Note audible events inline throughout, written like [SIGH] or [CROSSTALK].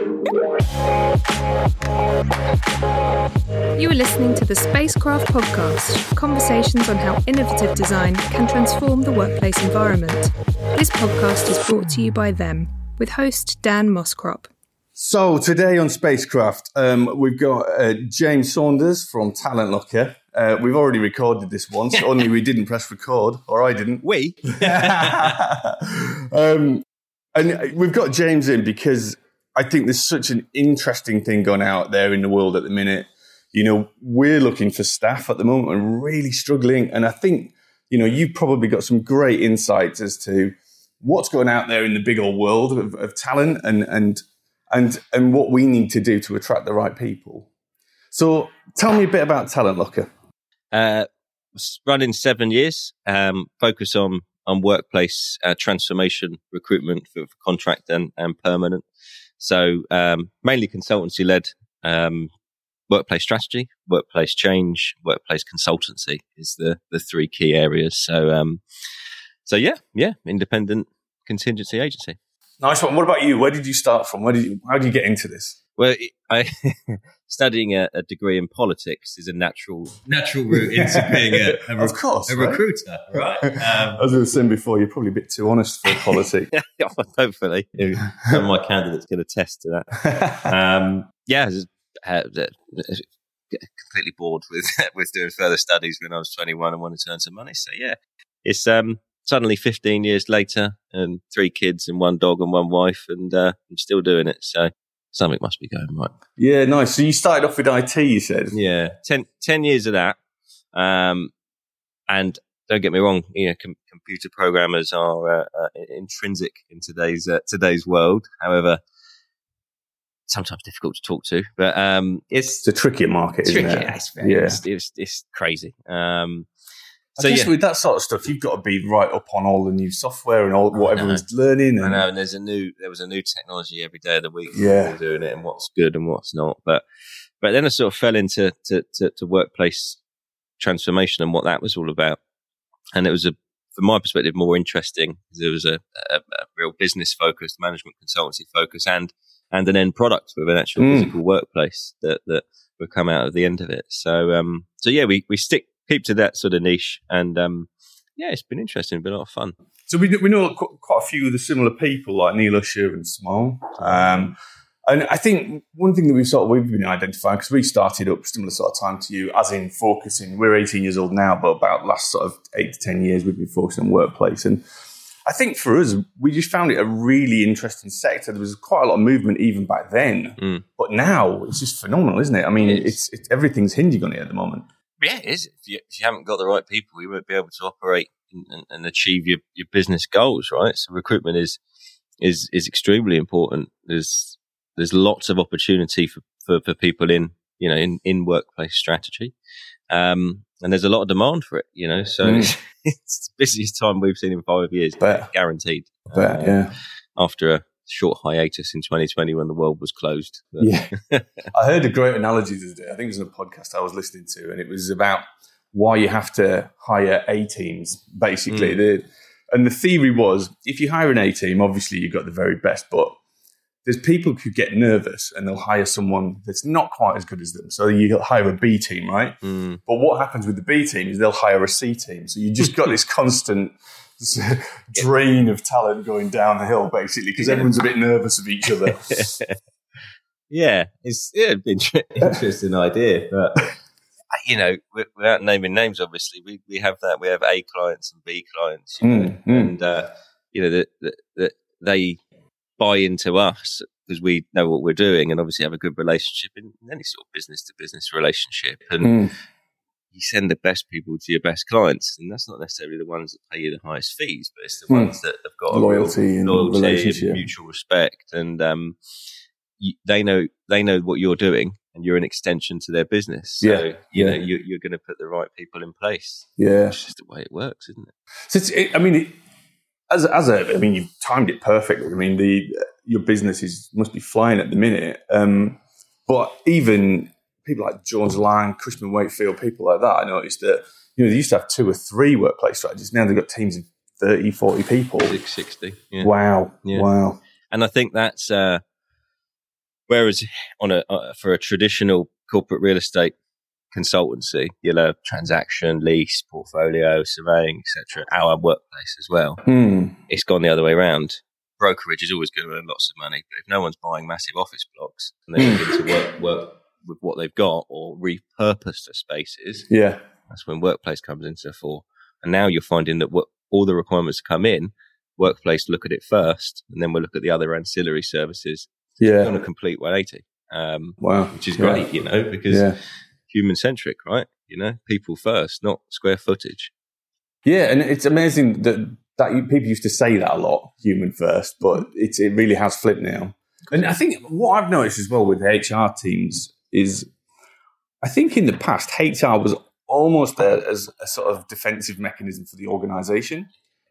You are listening to the Spacecraft Podcast conversations on how innovative design can transform the workplace environment. This podcast is brought to you by them, with host Dan Moskrop. So today on Spacecraft, um, we've got uh, James Saunders from Talent Locker. Uh, we've already recorded this once, [LAUGHS] only we didn't press record, or I didn't. We? [LAUGHS] um, and we've got James in because I think there's such an interesting thing going out there in the world at the minute. You know, we're looking for staff at the moment and really struggling. And I think, you know, you've probably got some great insights as to what's going out there in the big old world of, of talent and, and, and, and what we need to do to attract the right people. So tell me a bit about Talent Locker. Uh, running seven years, um, focus on on workplace uh, transformation recruitment for, for, contract and, and permanent. So um, mainly consultancy led um, workplace strategy, workplace change, workplace consultancy is the the three key areas. So um, so yeah, yeah, independent contingency agency. Nice one. What about you? Where did you start from? Where did you, how did you get into this? Well, I [LAUGHS] studying a, a, degree in politics is a natural natural route into being a, [LAUGHS] a, of course, a right? recruiter, right? Um, As [LAUGHS] I was going to say before, you're probably a bit too honest for politics. Hopefully, some of my candidates can attest to that. Um, yeah, uh, completely bored with with doing further studies when I was 21 and wanted to earn some money. So yeah, it's um, suddenly 15 years later and three kids and one dog and one wife, and uh, I'm still doing it. So something must be going right. Yeah, nice. So you started off with IT, you said? Yeah, 10, 10 years of that. Um, and don't get me wrong, you know, com- computer programmers are uh, uh, intrinsic in today's uh, today's world. However, sometimes difficult to talk to, but um, it's, it's a tricky market, tricky. isn't it? It's, yeah, it's, it's, it's crazy. Um, so yeah. with that sort of stuff, you've got to be right up on all the new software and all what everyone's learning. And, I know, and there's a new there was a new technology every day of the week. Yeah, doing it and what's good and what's not. But but then I sort of fell into to, to, to workplace transformation and what that was all about. And it was a from my perspective more interesting because there was a, a, a, real business focused, management consultancy focus, and and an end product with an actual mm. physical workplace that that would come out of the end of it. So um so yeah, we we stick keep to that sort of niche. And um, yeah, it's been interesting, it's been a lot of fun. So we, we know quite a few of the similar people like Neil Usher and Small. Um, and I think one thing that we've sort of we've been identifying because we started up similar sort of time to you, as in focusing. We're 18 years old now, but about last sort of eight to 10 years, we've been focusing on workplace. And I think for us, we just found it a really interesting sector. There was quite a lot of movement even back then, mm. but now it's just phenomenal, isn't it? I mean, it it's, it's everything's hinging on it at the moment yeah, it is. If you, if you haven't got the right people, you won't be able to operate and, and, achieve your, your business goals, right? So recruitment is, is, is extremely important. There's, there's lots of opportunity for, for, for people in, you know, in, in workplace strategy. Um, and there's a lot of demand for it, you know, so mm. it's, [LAUGHS] it's, the busiest time we've seen in five years, Bet. guaranteed. Bet, uh, yeah. After a, short hiatus in 2020 when the world was closed. But. Yeah. [LAUGHS] I heard a great analogy today. I think it was in a podcast I was listening to, and it was about why you have to hire A teams, basically. Mm. The, and the theory was if you hire an A team, obviously you've got the very best, but there's people who get nervous and they'll hire someone that's not quite as good as them. So you hire a B team, right? Mm. But what happens with the B team is they'll hire a C team. So you just got [LAUGHS] this constant drain of talent going down the hill, basically, because everyone's a bit nervous of each other. [LAUGHS] yeah, it's yeah, an interesting idea, but [LAUGHS] you know, without naming names, obviously, we, we have that. We have A clients and B clients, mm, mm. and uh, you know that the, the, they buy into us because we know what we're doing, and obviously have a good relationship in any sort of business to business relationship, and. Mm you send the best people to your best clients, and that's not necessarily the ones that pay you the highest fees, but it's the hmm. ones that have got loyalty and loyalty relationship, and mutual respect, and um, you, they know they know what you're doing, and you're an extension to their business. So yeah, you yeah. know you, are going to put the right people in place. Yeah, it's just the way it works, isn't it? So it's, it, I mean, it, as as a, I mean, you've timed it perfectly. I mean, the your business is must be flying at the minute, um, but even people like Jones Lang, Cushman Wakefield, people like that, I noticed that, you know, they used to have two or three workplace strategies. Now they've got teams of 30, 40 people. 60. Yeah. Wow. Yeah. Wow. And I think that's, uh, Whereas on a uh, for a traditional corporate real estate consultancy, you'll have transaction, lease, portfolio, surveying, etc. Our workplace as well. Hmm. It's gone the other way around. Brokerage is always going to earn lots of money, but if no one's buying massive office blocks and they're looking to work, work with what they've got or repurpose the spaces, Yeah. that's when workplace comes into the fore. And now you're finding that what, all the requirements come in, workplace look at it first, and then we'll look at the other ancillary services Yeah. on a complete 180, um, Wow. which is Yeah. great, you know, because Yeah. human centric, right? You know, people first, not square footage. Yeah, and it's amazing that that you, people used to say that a lot, human first, but it's, it really has flipped now. And I think what I've noticed as well with HR teams is, I think in the past HR was almost there as a sort of defensive mechanism for the organisation,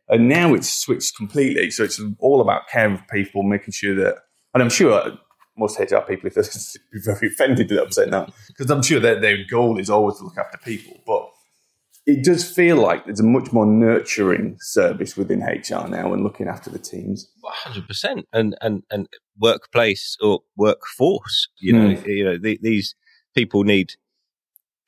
and now it's switched completely. So it's all about caring for people, making sure that, and I'm sure most HR people, if they're be [LAUGHS] very offended that I'm saying that, because I'm sure that their goal is always to look after people, but it does feel like there's a much more nurturing service within HR now and looking after the teams. hundred percent, and and and workplace or workforce. You know, Hmm. you know the, these people need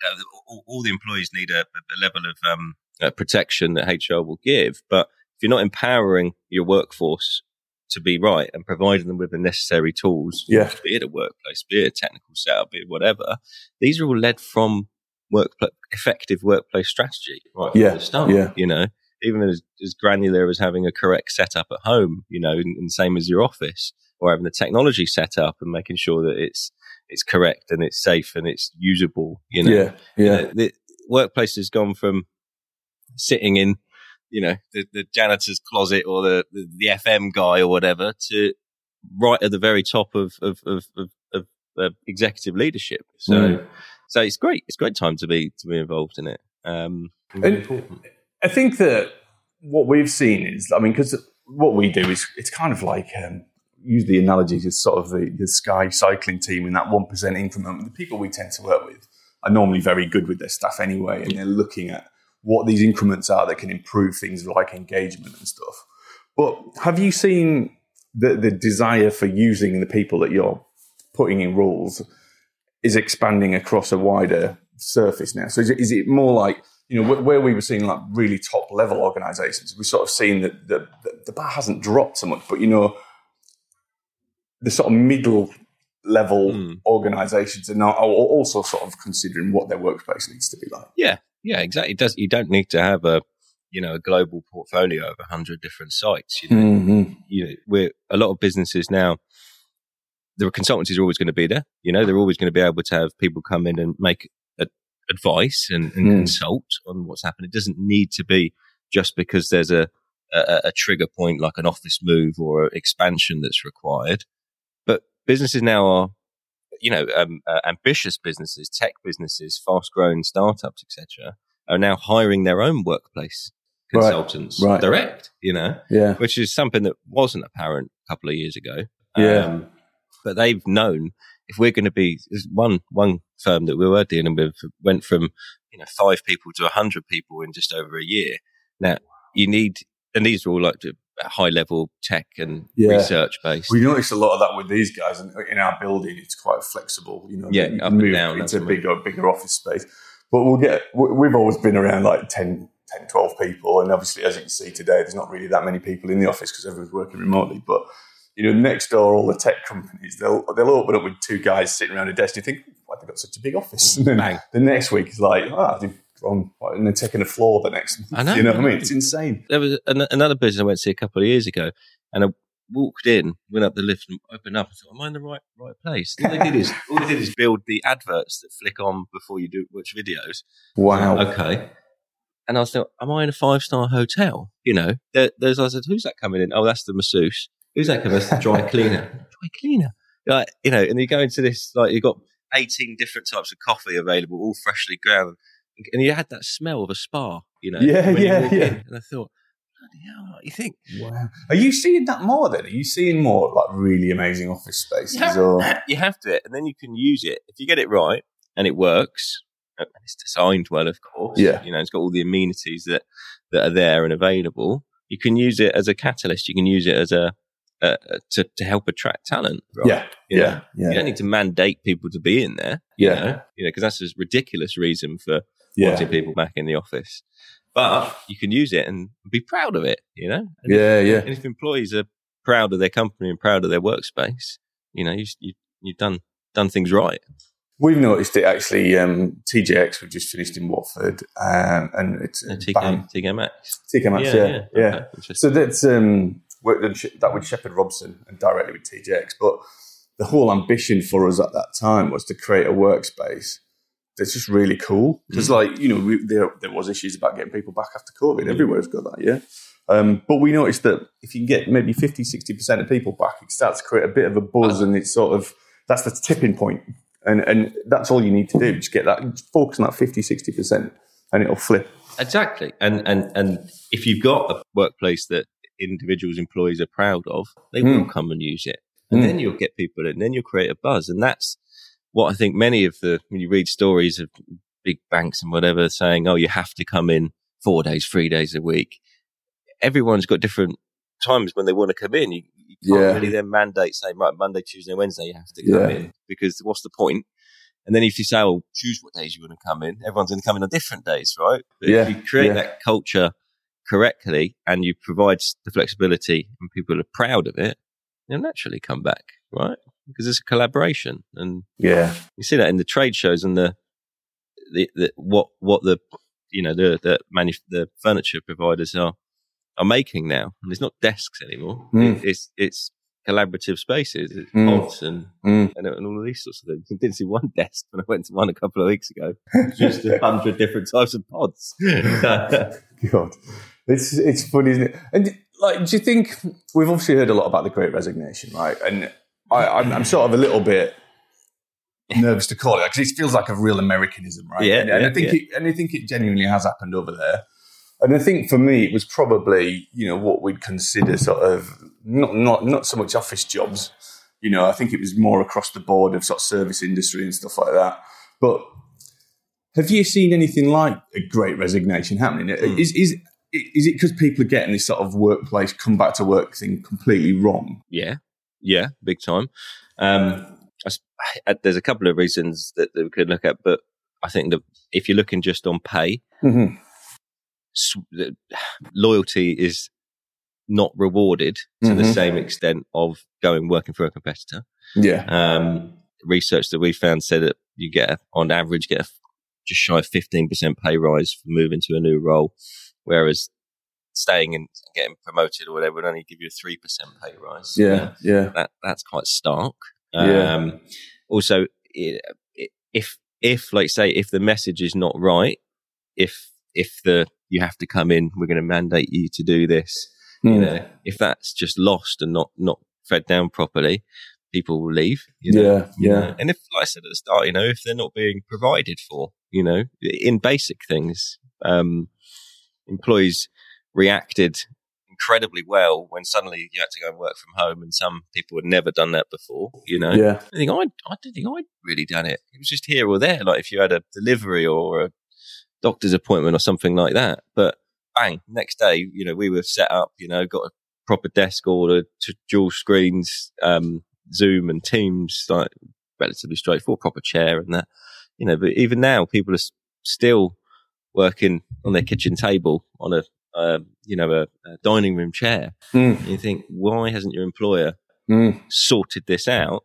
uh, all, all the employees need a, a level of um, uh, protection that HR will give. But if you're not empowering your workforce to be right and providing them with the necessary tools, Yeah. be it a workplace, be it a technical setup, be it whatever, these are all led from workplace effective workplace strategy right Yeah, from the start. yeah. You know, even as, as granular as having a correct setup at home, you know, and, and same as your office, or having the technology set up and making sure that it's it's correct and it's safe and it's usable. You know, Yeah, You yeah, know, the workplace has gone from sitting in, you know, the, the janitor's closet or the, the the FM guy or whatever to right at the very top of of of, of, of uh, executive leadership. So. Mm. So it's great. It's a great time to be to be involved in it. Um, And-. I think that what we've seen is, I mean, because what we do is it's kind of like um, use the analogy to sort of the, the Sky cycling team in that one percent increment. The people we tend to work with are normally very good with their stuff anyway, and they're looking at what these increments are that can improve things like engagement and stuff. But have you seen the the desire for using the people that you're putting in roles is expanding across a wider surface now? So is it, is it more like you know wh- where we were seeing like really top level organizations we're sort of seen that the, the, the bar hasn't dropped so much but you know the sort of middle level Mm. organizations are now also sort of considering what their workplace needs to be like Yeah, yeah, exactly. It does you don't need to have a you know a global portfolio of a hundred different sites. You know, mm-hmm. you know, we're a lot of businesses now. The consultancies are always going to be there. You know, they're always going to be able to have people come in and make a, advice and, and Mm. consult on what's happening. It doesn't need to be just because there's a, a a trigger point like an office move or expansion that's required. But businesses now are, you know, um, uh, ambitious businesses, tech businesses, fast growing startups, etc., are now hiring their own workplace consultants right. direct. You know, yeah which is something that wasn't apparent a couple of years ago. Yeah. But they've known if we're going to be there's one one firm that we were dealing with went from you know five people to a hundred people in just over a year. Now you need, and these are all like high level tech and Yeah. research based. we noticed a lot of that with these guys and in our building it's quite flexible you know Yeah, you up can and down, that's into what I mean. bigger bigger office space but we'll get we- we've always been around like 10 10 12 people and obviously as you can see today there's not really that many people in the office because everyone's working remotely but you know next door all the tech companies they'll they'll open up with two guys sitting around a desk and you think why they've they got such a big office [LAUGHS] and then Bang. the next week is like ah they've gone and then taking a floor the next month. I know, you know what I I mean it's insane there was an, another business I went to see a couple of years ago, and I walked in, went up the lift, and opened up. I thought, "Am I in the right right place?" All they did is all they did is build the adverts that flick on before you do watch videos. wow Okay. And I was like, am I in a five star hotel? You know, there, there's, I said, who's that coming in? Oh, that's the masseuse. Who's that coming? That's the dry cleaner. [LAUGHS] dry cleaner. Like, you know, and you go into this, like, you've got 18 different types of coffee available, all freshly ground. And you had that smell of a spa, you know. Yeah, yeah, yeah. in. And I thought, bloody what do you think? Wow. Are you seeing that more then? Are you seeing more like really amazing office spaces? Yeah. Or [CLEARS THROAT] you have to, and then you can use it. If you get it right and it works, and it's designed well, of course. Yeah. You know, it's got all the amenities that, that are there and available. You can use it as a catalyst. You can use it as a, uh, to to help attract talent. Right? Yeah, You know? yeah, yeah, You don't need to mandate people to be in there. Yeah. you know, you know, because that's a ridiculous reason for yeah, wanting people back in the office. But you can use it and be proud of it. You know, and yeah, If, yeah. and if employees are proud of their company and proud of their workspace, you know, you, you you've done done things right. We've noticed it actually. Um, TJX we've just finished in Watford, um, and it's Uh, bang, TK, TK Maxx. TK Maxx, yeah, yeah. Okay. So that's um, worked on that with Sheppard Robson and directly with TJX. But the whole ambition for us at that time was to create a workspace that's just really cool. Because, Mm. like you know, we, there there was issues about getting people back after COVID. Mm. Everywhere's got that, yeah. Um, but we noticed that if you can get maybe 50, 60% of people back, it starts to create a bit of a buzz, and it's sort of that's the tipping point. And and that's all you need to do. Just get that, just focus on that 50, 60%, and it'll flip. Exactly. And and and if you've got a workplace that individuals, employees are proud of, they will come and use it. And Mm. then you'll get people in, then you'll create a buzz. And that's what I think many of the when you read stories of big banks and whatever saying, Oh, you have to come in four days, three days a week. Everyone's got different times when they want to come in. You, you can't Yeah. really then mandate saying, right, Monday, Tuesday, Wednesday you have to come Yeah. in because what's the point? And then if you say, well, choose what days you want to come in, everyone's going to come in on different days, right? But Yeah, if you create that culture correctly and you provide the flexibility and people are proud of it, they'll naturally come back, right? Because it's a collaboration. And Yeah, you see that in the trade shows and the, the, the what, what the, you know, the, the manu- the furniture providers are, are making now. And it's not desks anymore. Mm. It, it's, it's collaborative spaces, Mm. pods and Mm. and, and all of these sorts of things. I didn't see one [LAUGHS] desk when I went to one a couple of weeks ago. [LAUGHS] Just a hundred different types of pods. [LAUGHS] God, it's it's funny, isn't it? And like, do you think we've obviously heard a lot about the Great Resignation, right? And I, I'm, I'm sort of a little bit nervous to call it because it feels like a real Americanism, right? Yeah, and, and I think yeah. it, and I think it genuinely has happened over there. And I think for me, it was probably you know what we'd consider sort of not not not so much office jobs. You know, I think it was more across the board of sort of service industry and stuff like that. But have you seen anything like a great resignation happening? Hmm. Is is is it because people are getting this sort of workplace come back to work thing completely wrong? yeah, yeah, big time. Um, I there's a couple of reasons that, that we could look at, but I think that if you're looking just on pay, Mm-hmm. Loyalty is not rewarded to the Mhm. same extent of going working for a competitor. Yeah, Um, research that we found said that you get, a, on average, get a, just shy of 15% pay rise for moving to a new role, whereas staying and getting promoted or whatever would only give you a 3% pay rise. yeah, yeah, That, that's quite stark. Yeah. Um, also, i- i- if, if, like say, if the message is not right, if, if the, you have to come in, we're going to mandate you to do this, you Mm. know, if that's just lost and not, not fed down properly, people will leave. You know? yeah, yeah, And if, like I said at the start, you know, if they're not being provided for, you know, in basic things, um, employees reacted incredibly well when suddenly you had to go and work from home and some people had never done that before, you know. yeah, I think I, I didn't think I'd really done it. It was just here or there, like if you had a delivery or a doctor's appointment or something like that. But bang, next day, you know, we were set up, you know, got a proper desk ordered to dual screens, um, Zoom and Teams, like relatively straightforward, proper chair and that, you know, but even now people are s- still working on their kitchen table on a, uh, you know, a, a dining room chair. Mm. You think, why hasn't your employer Mm. sorted this out.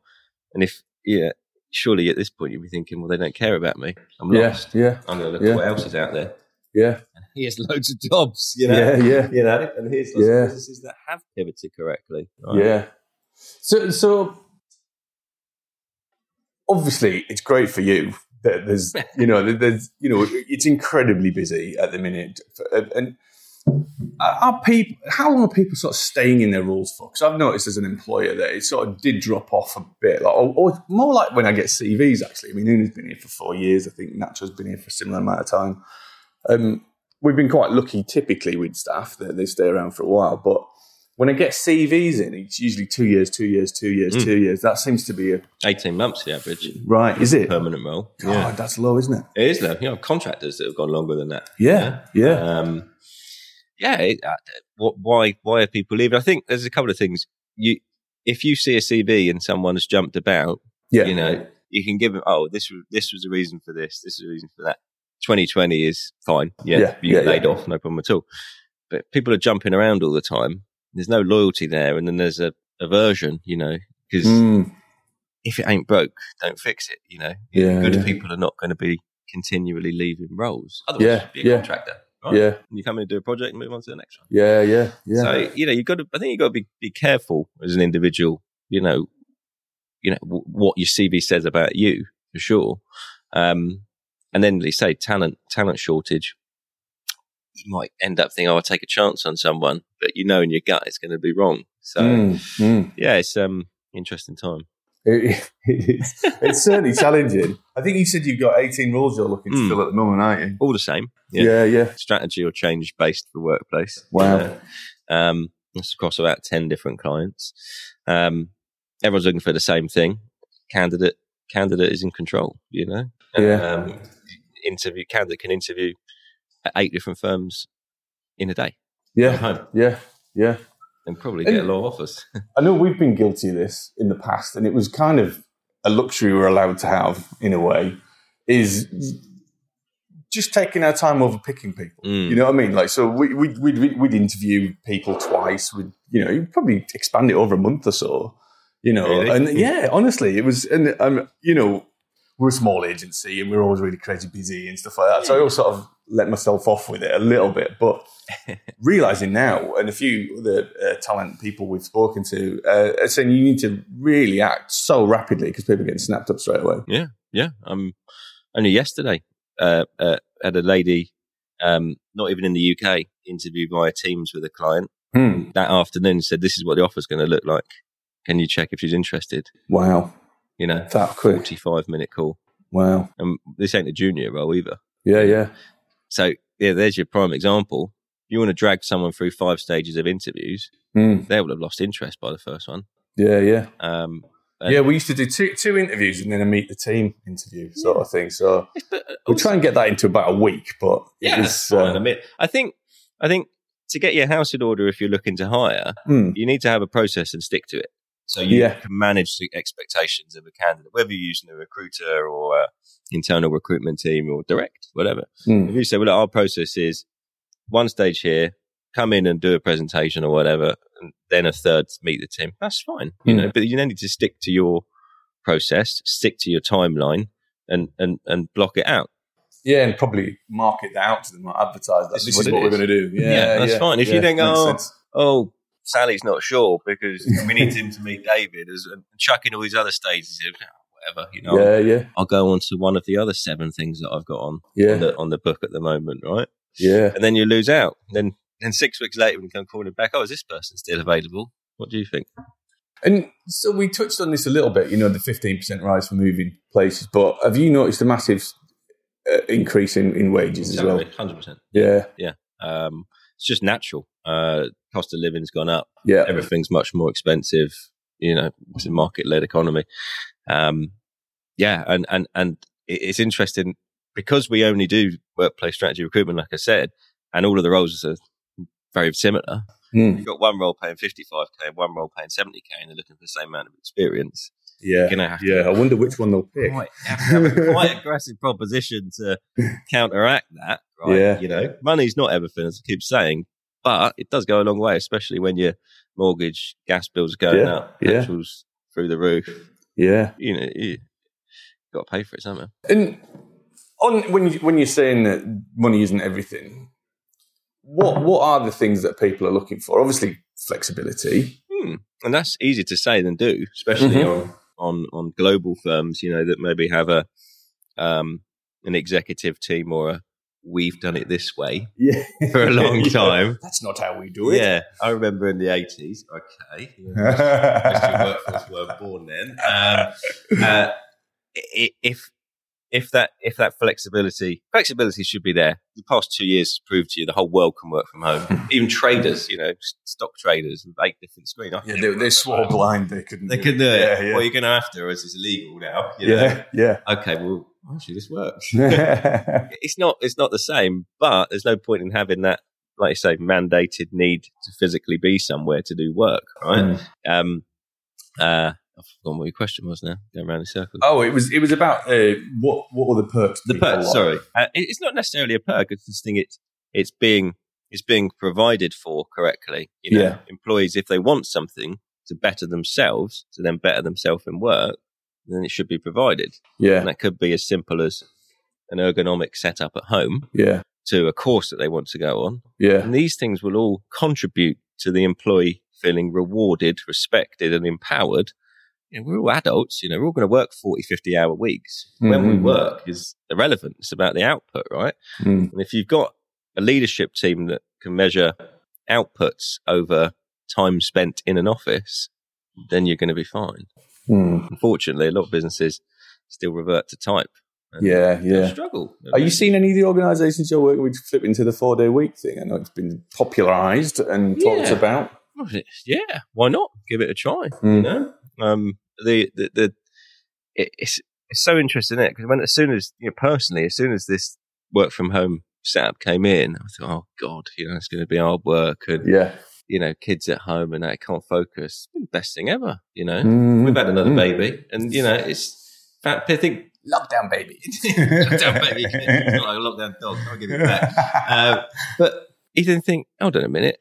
And if, yeah, surely at this point you'd be thinking, well, they don't care about me. I'm lost. yeah, I'm going to look Yeah. at what else is out there. yeah, Here's loads of jobs, you know. yeah, yeah, You know, and here's lots Yeah. of businesses that have pivoted correctly. right? Yeah. So, so obviously, it's great for you that there's, [LAUGHS] you know, that there's, you know, it's incredibly busy at the minute, and are people? How long are people sort of staying in their roles for? Because I've noticed as an employer that it sort of did drop off a bit, like, or, or more like when I get CVs. Actually, I mean, Una's been here for four years. I think Nacho's been here for a similar amount of time. Um, we've been quite lucky, typically with staff that they stay around for a while, but when I get CVs in, it's usually two years, two years, two years, Mm. two years. That seems to be a 18 months, the average right. Is it? permanent role. God, Yeah. that's low, isn't it? It is, though. You know, contractors that have gone longer than that. Yeah, yeah, Um, yeah. It, uh, what, why, why are people leaving? I think there's a couple of things. you if you see a CV and someone's jumped about, Yeah. you know, you can give them. Oh, this was this was the reason for this. This is the reason for that. 2020 is fine. Yeah, Yeah, you get yeah, laid yeah. off, no problem at all. But people are jumping around all the time. There's no loyalty there, and then there's a aversion. You know, because Mm, if it ain't broke, don't fix it. You know, yeah. good yeah. people are not going to be continually leaving roles. Otherwise, Yeah, be a yeah. contractor. Right? Yeah. You come in and do a project and move on to the next one. Yeah. Yeah. Yeah. So you know, you've got to. I think you've got to be be careful as an individual. You know, you know w- what your CV says about you for sure. Um, and then they say talent talent shortage. You might end up thinking, "Oh, I'll take a chance on someone," but you know in your gut it's going to be wrong. So Mm, mm. yeah, it's um interesting time. It- [LAUGHS] it's, it's certainly [LAUGHS] challenging. I think you said you've got 18 roles you're looking to Mm. fill at the moment, aren't you? All the same, yeah. Yeah. Yeah. Strategy or change based for workplace. Wow. Uh, um, it's across about ten different clients. Um, everyone's looking for the same thing. Candidate candidate is in control. You know. Yeah. Um, interview candidate can interview at eight different firms in a day. Yeah. Yeah. Yeah. And probably get a And- lot of offers. [LAUGHS] I know we've been guilty of this in the past, and it was kind of a luxury we're allowed to have in a way. Is just taking our time over picking people. Mm. You know what I mean? Like, so we, we'd, we'd, we'd interview people twice. We'd, you know, you'd probably expand it over a month or so. You know, Really? and yeah, honestly, it was, and um, you know, we're a small agency and we're always really crazy busy and stuff like that. So I always sort of let myself off with it a little bit, but [LAUGHS] realizing now, and a few of the uh, talent people we've spoken to uh, are saying you need to really act so rapidly because people are getting snapped up straight away. yeah, yeah. um, only yesterday uh, uh, had a lady, um, not even in the UK, interview via Teams with a client Hmm. that afternoon. Said this is what the offer's going to look like. Can you check if she's interested? Wow, You know, that quick. forty-five minute call. Wow. And this ain't a junior role either. Yeah, yeah, So yeah, there's your prime example. If You want to drag someone through five stages of interviews, Hmm. they would have lost interest by the first one. yeah, yeah. Um, Yeah, we used to do two two interviews and then a meet the team interview sort of thing. So uh, we'll try and get that into about a week. But yeah, uh, I mean, I think, I think to get your house in order, if you're looking to hire, hmm. you need to have a process and stick to it. So you Yeah. can manage the expectations of a candidate, whether you're using a recruiter or a internal recruitment team or direct, whatever. Hmm. If you say, well, look, our process is one stage here, come in and do a presentation or whatever, and then a third meet the team. That's fine, you Mm. know. But you then need to stick to your process, stick to your timeline, and and and block it out. Yeah, and probably market that out to them, like advertise that. This This, is is what what, we're going to do. Yeah, Yeah, that's fine. If you think, oh. Oh, Sally's not sure because [LAUGHS] we need him to meet David, as and chucking all these other stages. in, Whatever, you know. yeah, yeah, I'll go on to one of the other seven things that I've got on on, yeah, the, on the book at the moment, right? yeah. and then you lose out. Then then six weeks later, when you come calling back, oh, is this person still available? What do you think? And so we touched on this a little bit, you know, the 15% rise for moving places. But have you noticed a massive uh, increase in, in wages as well? hundred percent. Yeah. Yeah, Um, it's just natural. Uh, cost of living's gone up. yeah, Everything's much more expensive. You know, it's a market-led economy. Um, yeah, and and and it's interesting because we only do workplace strategy recruitment, like I said, and all of the roles are very similar. Mm. You've got one role paying 55k, and one role paying 70k, and they're looking for the same amount of experience. Yeah, gonna have to yeah. I wonder which one they'll pick. quite, have to have a [LAUGHS] quite aggressive proposition to counteract that, right? Yeah. You know, money's not everything, as I keep saying, but it does go a long way, especially when your mortgage, gas bills are going Yeah, up, yeah. petrol's through the roof. Yeah, You know, you got to pay for it, haven't and on when you when you're saying that money isn't everything, what what are the things that people are looking for? Obviously, flexibility. Hmm. And that's easier to say than do, especially Mhm. on, on, on global firms, you know, that maybe have a, um, an executive team or a, we've done it this way [LAUGHS] Yeah, for a long Yeah. time. That's not how we do it. Yeah, I remember in the eighties. Okay, [LAUGHS] most of your workforce weren't born then. Um, uh, if if that if that flexibility flexibility should be there. The past two years has proved to you the whole world can work from home. [LAUGHS] Even traders, you know, stock traders with eight different screens. Yeah, they, they swore blind they couldn't. They could do it. Yeah, yeah. Well, you're going to have to, or else it's illegal now. You know? yeah, yeah. Okay. Well, actually, this works. [LAUGHS] [LAUGHS] it's not. It's not the same, but there's no point in having that like you say, mandated need to physically be somewhere to do work, right? Mm. Um, uh, I've forgotten what your question was now. Going around in circles. Oh, it was it was about uh, what what were the perks? the people perk. like? Sorry, uh, it- it's not necessarily a perk. It's this thing. It's it's being it's being provided for correctly. You know, Yeah. employees if they want something to better themselves, to then better themselves in work, then it should be provided. Yeah, And that could be as simple as an ergonomic setup at home yeah, to a course that they want to go on. yeah, And these things will all contribute to the employee feeling rewarded, respected, and empowered. You know, we're all adults, you know, we're all going to work 40, 50 hour weeks. When we Mhm. work is irrelevant. It's about the output, right? Mm. And if you've got a leadership team that can measure outputs over time spent in an office, then you're going to be fine. Mm. Unfortunately, a lot of businesses still revert to type. and yeah, yeah. Struggle. Are you seeing any of the organisations you're working with flip into the four day week thing? I know it's been popularised and talked Yeah. about. Yeah, why not? Give it a try. Mm. You know, um, the the, the it's it's so interesting, is Because when as soon as you know, personally, as soon as this work from home setup came in, I thought, oh god, you know, it's going to be hard work, and Yeah. you know, kids at home and they can't focus. It's been the best thing ever. You know, Mm. we've had another Mm. baby, and you know, it's I think Lockdown baby. [LAUGHS] lockdown baby, it's like a lockdown dog. I'll give it back. Uh, but you then think, hold on a minute.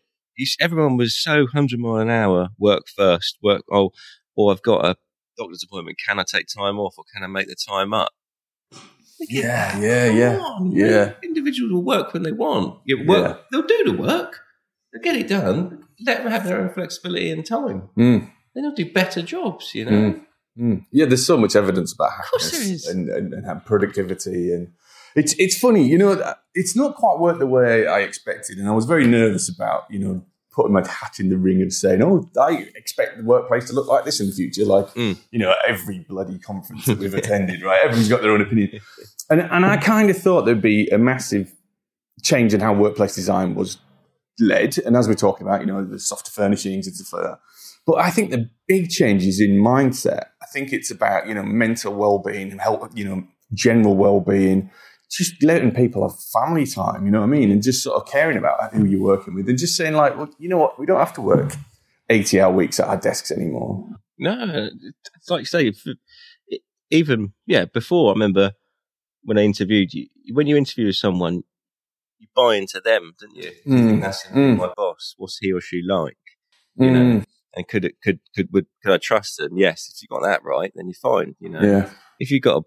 Everyone was so 100 mile an hour, work first, work, oh, or I've got a doctor's appointment. Can I take time off or can I make the time up? Yeah, yeah, Come yeah, on, yeah. Individuals will work when they want. You work, Yeah. They'll do the work. They'll get it done. Let them have their own flexibility and time. Mm. Then they'll do better jobs, you know? Mm. Mm. Yeah, there's so much evidence about course happiness is. and, and, and productivity. And it's it's funny, you know, it's not quite worked the way I expected. And I was very nervous about, you know, putting my hat in the ring and saying, oh, I expect the workplace to look like this in the future. Like, Mm. you know, every bloody conference that we've [LAUGHS] attended, right? Everyone's got their own opinion. And, and I kind of thought there'd be a massive change in how workplace design was led. And as we're talking about, you know, the softer furnishings and stuff like that. But I think the big change is in mindset. I think it's about, you know, mental well-being and help, you know, general well-being, just letting people have family time, you know what I mean? And just sort of caring about who you're working with and just saying like, well, you know what, we don't have to work 80 hour weeks at our desks anymore. No, it's like you say, even, yeah, before I remember when I interviewed you, when you interview someone, you buy into them, don't you? You Mm. think that's Mm. my boss. What's he or she like? You know, Mm, and could it could could would could I trust them? Yes, if you got that right, then you're fine. You know, yeah. if you got a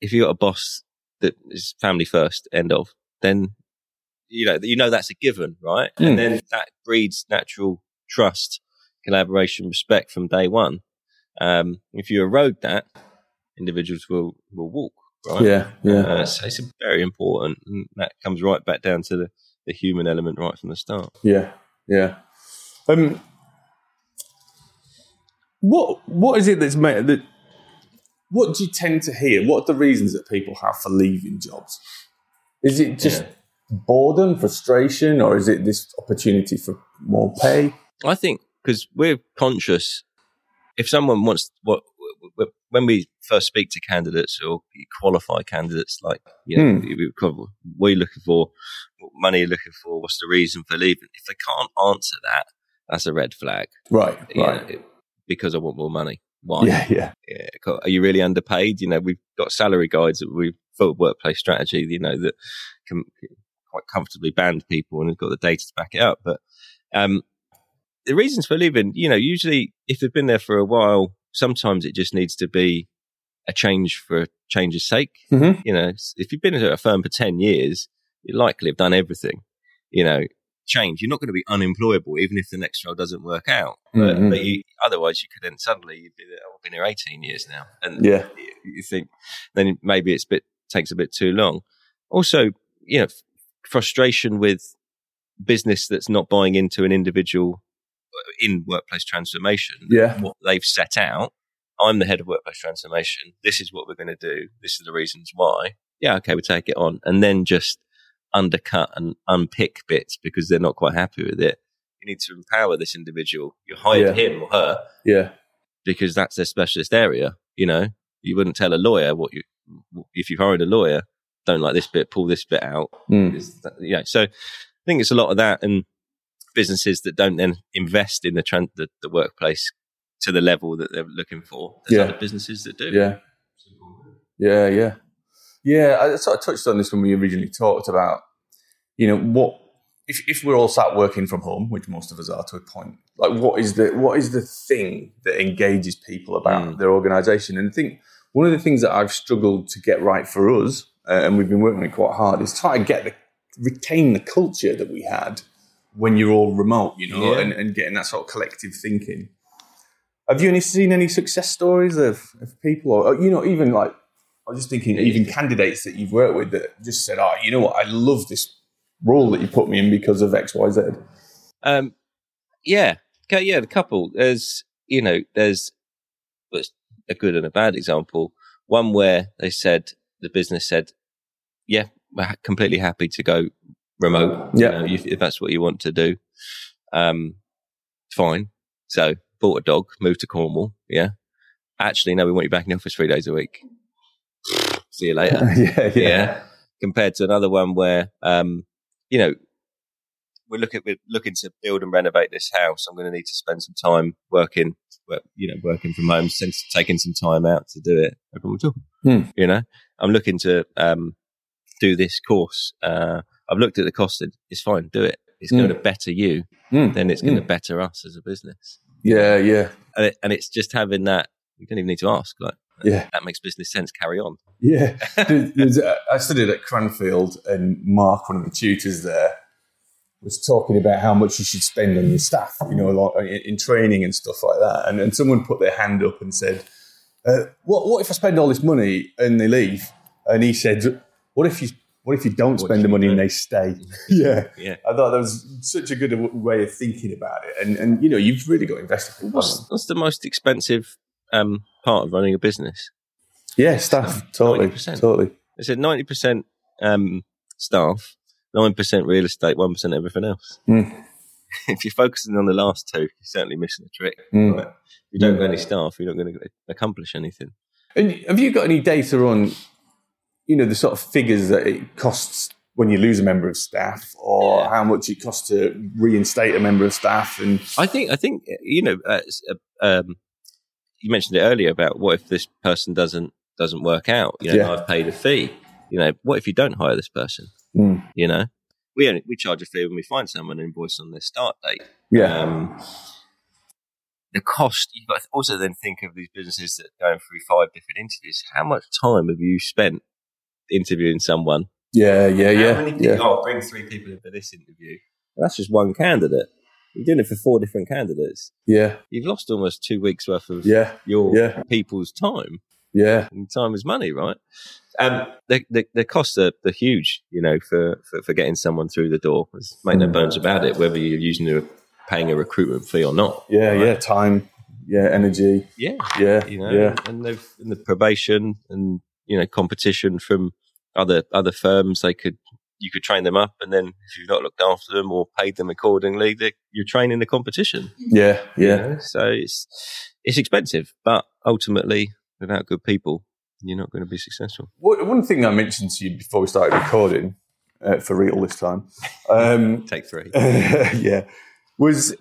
if you got a boss that is family first, end of, then you know you know that's a given, right? Mm. And then that breeds natural trust, collaboration, respect from day one. Um, if you erode that, individuals will will walk, right? Yeah. Yeah. Uh, so it's very important, and that comes right back down to the, the human element right from the start. Yeah, yeah. Um, what what is it that's made that? What do you tend to hear? What are the reasons that people have for leaving jobs? Is it just Yeah. boredom, frustration, or is it this opportunity for more pay? I think because we're conscious. If someone wants what when we first speak to candidates or qualify candidates, like you know, Hmm. we- what are looking for? What money are you looking for? What's the reason for leaving? If they can't answer that, that's a red flag. Right, right. know, it- because I want more money. Why? Yeah, yeah, Yeah. Are you really underpaid? You know, we've got salary guides that we've for workplace strategy, you know, that can quite comfortably band people and have got the data to back it up. But um, the reasons for leaving, you know, usually if they've been there for a while, sometimes it just needs to be a change for change's sake. Mhm. You know, if you've been at a firm for 10 years, you likely have done everything. You know, change. You're not going to be unemployable even if the next role doesn't work out. But, Mhm. but you, otherwise, you could then suddenly you'd be there. Oh, I've been here 18 years now, and yeah, you, you think then maybe it's bit takes a bit too long. Also, you know, f- frustration with business that's not buying into an individual uh, in workplace transformation. Yeah. what they've set out. I'm the head of workplace transformation. This is what we're going to do. This is the reasons why. Yeah, okay, we take it on, and then just undercut and unpick bits because they're not quite happy with it. You need to empower this individual. You hired Yeah. him or her yeah, because that's their specialist area. You know, you wouldn't tell a lawyer what you if you've hired a lawyer. Don't like this bit, pull this bit out. Mm. Is that- yeah. So I think it's a lot of that and businesses that don't then invest in the, tran- the, the workplace to the level that they're looking for. There's Yeah. other businesses that do. Yeah. Yeah, yeah. Yeah, I sort of touched on this when we originally talked about, you know, what if, if we're all sat working from home, which most of us are to a point, like what is the what is the thing that engages people about Mm. their organisation? And I think one of the things that I've struggled to get right for us, uh, and we've been working on it quite hard, is try to get the retain the culture that we had when you're all remote, you know, Yeah. and, and getting that sort of collective thinking. Have you any seen any success stories of, of people, or you know, even like I was just thinking, even candidates that you've worked with that just said, "Oh, you know what? I love this role that you put me in because of X, Y, Z." Um, yeah, yeah. The couple there's you know there's there's a good and a bad example. One where they said the business said, "Yeah, we're completely happy to go remote. Yeah. you know, if, if that's what you want to do, um, fine." So bought a dog, moved to Cornwall. Yeah, actually, no, we want you back in the office three days a week. [SIGHS] See you later [LAUGHS] yeah, yeah. compared to another one where um, you know we're looking we're looking to build and renovate this house. I'm going to need to spend some time working, work, you know, working from home, since taking some time out to do it. No problem at all. Hmm. You know, I'm looking to um, do this course. Uh, I've looked at the cost. It's fine. Do it. It's Hmm. going to better you. Mm, Then it's going to mm. better us as a business. yeah, yeah, And, it, and it's just having that. You don't even need to ask. Like yeah, that makes business sense. Carry on. yeah. [LAUGHS] There- there's a- I studied at Cranfield, and Mark, one of the tutors there, was talking about how much you should spend on your staff, you know, like in, in training and stuff like that. And, and someone put their hand up and said, uh, "What? What if I spend all this money and they leave?" And he said, "What if you?" What if you don't What spend the money and don't? they stay? [LAUGHS] yeah, Yeah. I thought that was such a good way of thinking about it. And, and you know, you've really got invested. What's, what's the most expensive um, part of running a business? Yeah, staff. Totally. 90%. Totally. Said ninety percent um, staff, nine percent real estate, one percent everything else. Mm. [LAUGHS] if you're focusing on the last two, you're certainly missing the trick. Mm. Right? If you don't have any staff, you're not going to accomplish anything. And have you got any data on, you know, the sort of figures that it costs when you lose a member of staff, or Yeah. how much it costs to reinstate a member of staff? And I think I think you know. Uh, uh, um, you mentioned it earlier about what if this person doesn't doesn't work out? You know, Yeah. I've paid a fee. You know, what if you don't hire this person? Mm. You know, we only, we charge a fee when we find someone and invoice on their start date. yeah, Um, the cost, you've got to also then think of these businesses that are going through five different interviews. How much time have you spent interviewing someone? yeah, yeah, How yeah, many people, yeah. oh, bring three people in for this interview. That's just one candidate. You're doing it for four different candidates. yeah, You've lost almost two weeks worth of yeah, your yeah, people's time. yeah, And time is money, right? Um, the, the, the costs are, are huge, you know, for, for, for getting someone through the door. There's make no bones about it, whether you're using a, paying a recruitment fee or not. yeah, right? yeah. Time, yeah, energy, Yeah. yeah, you know, yeah, and they've and the probation and you know competition from other other firms. They could you could train them up, and then if you've not looked after them or paid them accordingly, you're training the competition. yeah, you yeah. know? So it's it's expensive, but ultimately, without good people, you're not going to be successful. One thing I mentioned to you before we started recording, uh, for real this time, um, [LAUGHS] Take three. [LAUGHS] yeah, was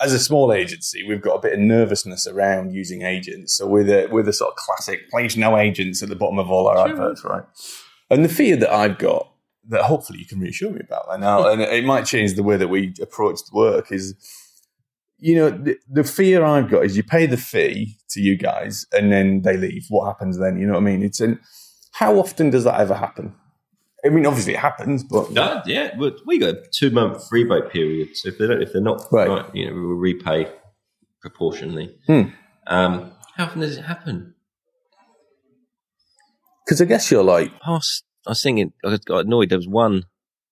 as a small agency, we've got a bit of nervousness around using agents. So we're the, we're the sort of classic place no agents at the bottom of all our Sure. adverts, right? And the fear that I've got, that hopefully you can reassure me about right now, and it might change the way that we approach the work, is you know the, the fear I've got is you pay the fee to you guys and then they leave. What happens then? You know what I mean? It's an how often does that ever happen? I mean, obviously it happens, but No, yeah, we we got a two month rebate period. So if they don't, if they're not Right. right, you know, we will repay proportionally. Hmm. Um, how often does it happen? because I guess you're like, past, I was thinking, I got annoyed. There was one,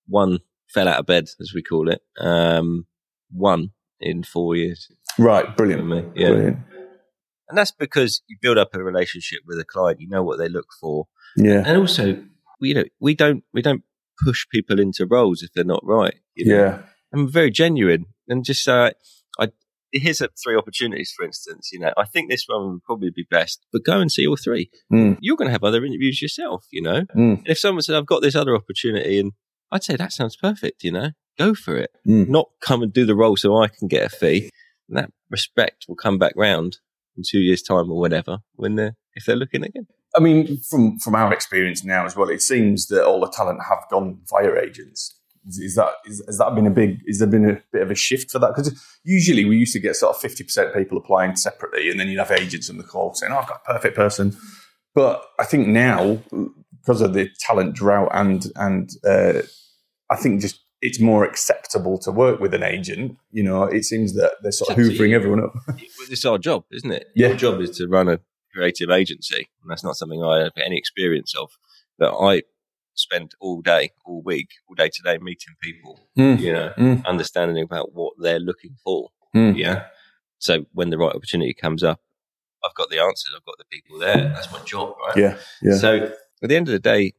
one fell out of bed, as we call it. Um, one in four years right, brilliant, me. Yeah. brilliant, And that's because you build up a relationship with a client. You know what they look for. yeah, And also, you know, we don't, we don't push people into roles if they're not right. You know? yeah, I'm very genuine and just I, here's a three opportunities, for instance. You know, I think this one would probably be best, but go and see all three. Mm. You're going to have other interviews yourself, you know. Mm. And if someone said, I've got this other opportunity and I'd say that sounds perfect. You know, go for it. Mm. Not come and do the role so I can get a fee. And that respect will come back round in two years' time or whatever when they're if they're looking again. I mean, from from our experience now as well, it seems that all the talent have gone via agents. Is, that is, has that been a big? Is there been a bit of a shift for that? Because usually we used to get sort of fifty percent people applying separately, and then you'd have agents on the call saying, "Oh, I've got a perfect person." But I think now, because of the talent drought, and and uh, I think just it's more acceptable to work with an agent. You know, it seems that they're sort of hoovering everyone up. [LAUGHS] It's our job, isn't it? Yeah. Your job is to run a creative agency, and that's not something I have any experience of. But I spend all day, all week, all day today meeting people. Mm. You know, Mm. understanding about what they're looking for. Mm. Yeah. So when the right opportunity comes up, I've got the answers. I've got the people there. That's my job, right? Yeah, yeah, So at the end of the day,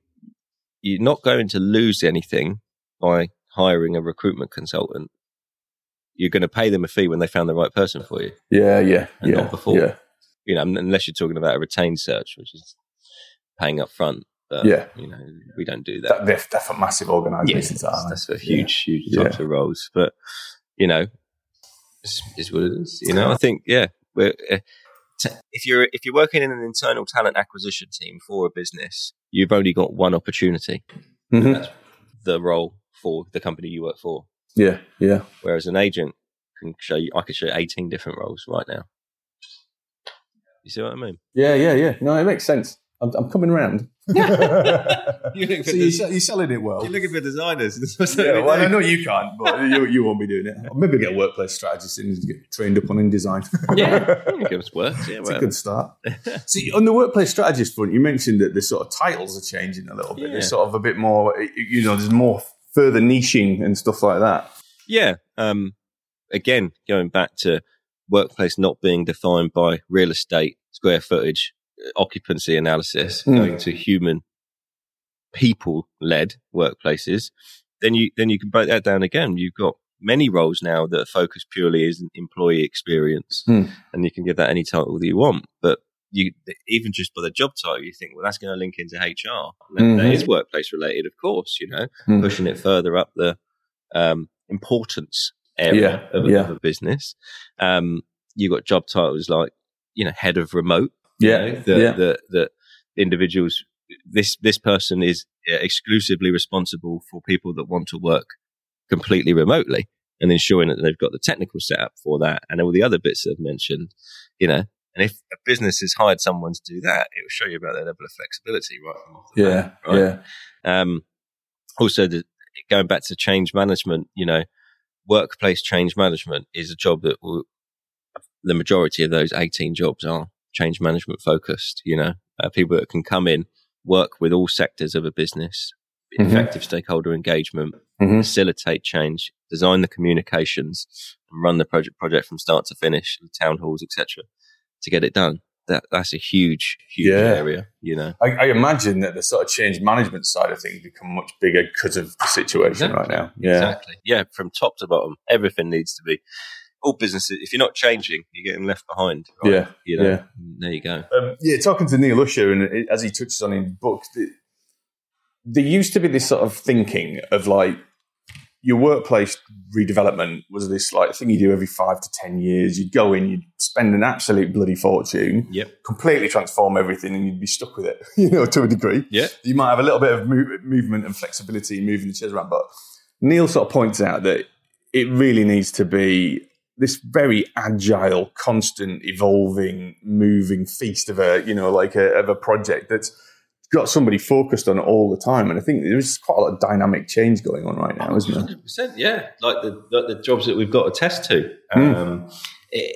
you're not going to lose anything by hiring a recruitment consultant. You're going to pay them a fee when they found the right person for you. yeah, yeah, And yeah. not before. Yeah, You know, unless you're talking about a retained search, which is paying up front. But, Yeah. you know, we don't do that. they're, they're for massive Yeah, organisations. that's, aren't that's for huge, huge Yeah. of roles. But you know, it's, it's what it is. You know, I think yeah, we're, uh, t- if you're if you're working in an internal talent acquisition team for a business, you've only got one opportunity. Mhm. That's the role for the company you work for. Yeah, yeah. Whereas an agent can show you, I could show you 18 different roles right now. You see what I mean? Yeah, yeah, yeah. No, it makes sense. I'm, I'm coming around. [LAUGHS] You're looking so you're, se- you're selling it well. You're looking for designers. [LAUGHS] Yeah, well, I know you can't, but [LAUGHS] you, you won't be doing it. Or maybe get a workplace strategist and get trained up on InDesign. yeah, it gives work. Yeah, It's a good start. See, on the workplace strategist front, you mentioned that the sort of titles are changing a little bit. Yeah. There's sort of a bit more, you know, there's more further niching and stuff like that. Yeah. Um, again, going back to workplace not being defined by real estate, square footage, occupancy analysis, Mm. going to human people led workplaces, then you, then you can break that down again. You've got many roles now that are focused purely as an employee experience Mm. and you can give that any title that you want. But you, even just by the job title, you think, well, that's going to link into HR. And that- is workplace related, of course, you know, Mm. pushing it further up the um, importance area Yeah, of, a- yeah. of a business. Um, you got job titles like, you know, head of remote. You Yeah, know, that, yeah. that, that individuals, this, this person is exclusively responsible for people that want to work completely remotely and ensuring that they've got the technical setup for that and all the other bits that I've mentioned, you know. And if a business has hired someone to do that, it will show you about their level of flexibility right from off the Yeah, right? yeah. Um, also, the, going back to change management, you know, workplace change management is a job that will, the majority of those 18 jobs are change management focused, you know, uh, people that can come in, work with all sectors of a business, Mhm. effective stakeholder engagement, Mhm. facilitate change, design the communications, and run the project project from start to finish, the town halls, etc., to get it done. That that's a huge, huge Yeah. area, you know. I, I imagine that the sort of change management side of things become much bigger because of the situation right now. Yeah. Exactly. Yeah, from top to bottom, everything needs to be. All businesses, if you're not changing, you're getting left behind. Right? Yeah, You know, yeah. there you go. Um, yeah, talking to Neil Usher, and it, as he touches on in his book, the, there used to be this sort of thinking of like your workplace redevelopment was this like thing you do every five to ten years. You'd go in, you'd spend an absolute bloody fortune, Yep. completely transform everything, and you'd be stuck with it, [LAUGHS] you know, to a degree. Yeah. You might have a little bit of move, movement and flexibility in moving the chairs around, but Neil sort of points out that it really needs to be this very agile, constant, evolving, moving feast of a, you know, like a, of a project that's got somebody focused on it all the time. And I think there's quite a lot of dynamic change going on right now, isn't there? Hundred percent, yeah. Like the like the jobs that we've got to test to. Mm. Um, it,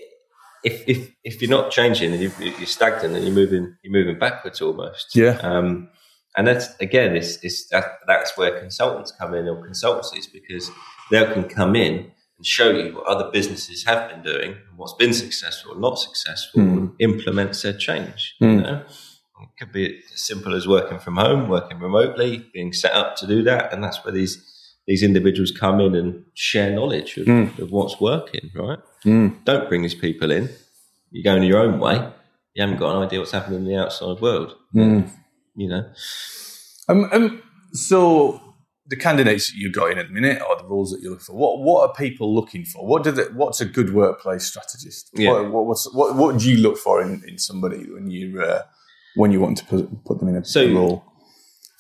if if if you're not changing and you're, you're stagnant and you're moving you're moving backwards almost. Yeah. Um, and that's again, it's, it's that, that's where consultants come in or consultancies because they can come in and show you what other businesses have been doing and what's been successful or not successful Mm. and implement said change. Mm. You know? It could be as simple as working from home, working remotely, being set up to do that, and that's where these these individuals come in and share knowledge of, Mm. of what's working. Right? Mm. Don't bring these people in. You're going your own way. You haven't got an idea what's happening in the outside world. Mm. You know, Um, um, so the candidates that you got in at the minute or the roles that you look for? What what are people looking for? What do they, What's a good workplace strategist? Yeah. What, what, what's, what what do you look for in, in somebody when you uh, when you want to put, put them in a So- role?